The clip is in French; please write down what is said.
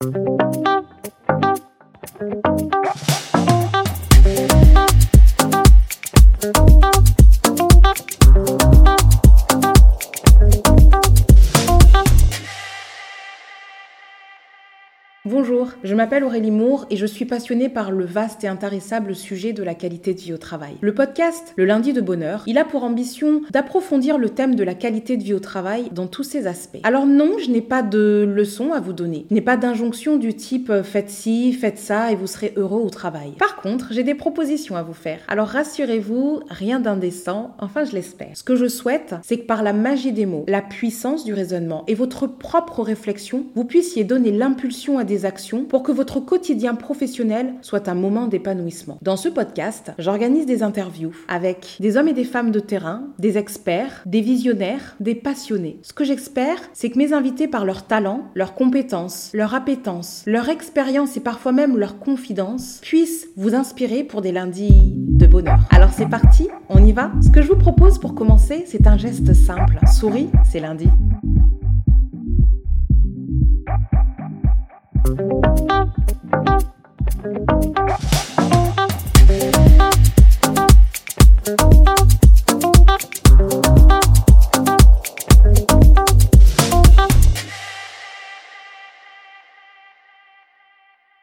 Thank you. Bonjour, je m'appelle Aurélie Moore et je suis passionnée par le vaste et intarissable sujet de la qualité de vie au travail. Le podcast, le lundi de bonheur, il a pour ambition d'approfondir le thème de la qualité de vie au travail dans tous ses aspects. Alors non, je n'ai pas de leçons à vous donner, je n'ai pas d'injonction du type euh, faites ci, faites ça et vous serez heureux au travail. Par contre, j'ai des propositions à vous faire. Alors rassurez-vous, rien d'indécent, enfin je l'espère. Ce que je souhaite, c'est que par la magie des mots, la puissance du raisonnement et votre propre réflexion, vous puissiez donner l'impulsion à actions pour que votre quotidien professionnel soit un moment d'épanouissement. Dans ce podcast, j'organise des interviews avec des hommes et des femmes de terrain, des experts, des visionnaires, des passionnés. Ce que j'espère, c'est que mes invités, par leur talent, leurs compétences, leur appétence, leur expérience et parfois même leur confidence, puissent vous inspirer pour des lundis de bonheur. Alors c'est parti, on y va Ce que je vous propose pour commencer, c'est un geste simple. Souris, c'est lundi. Thank you.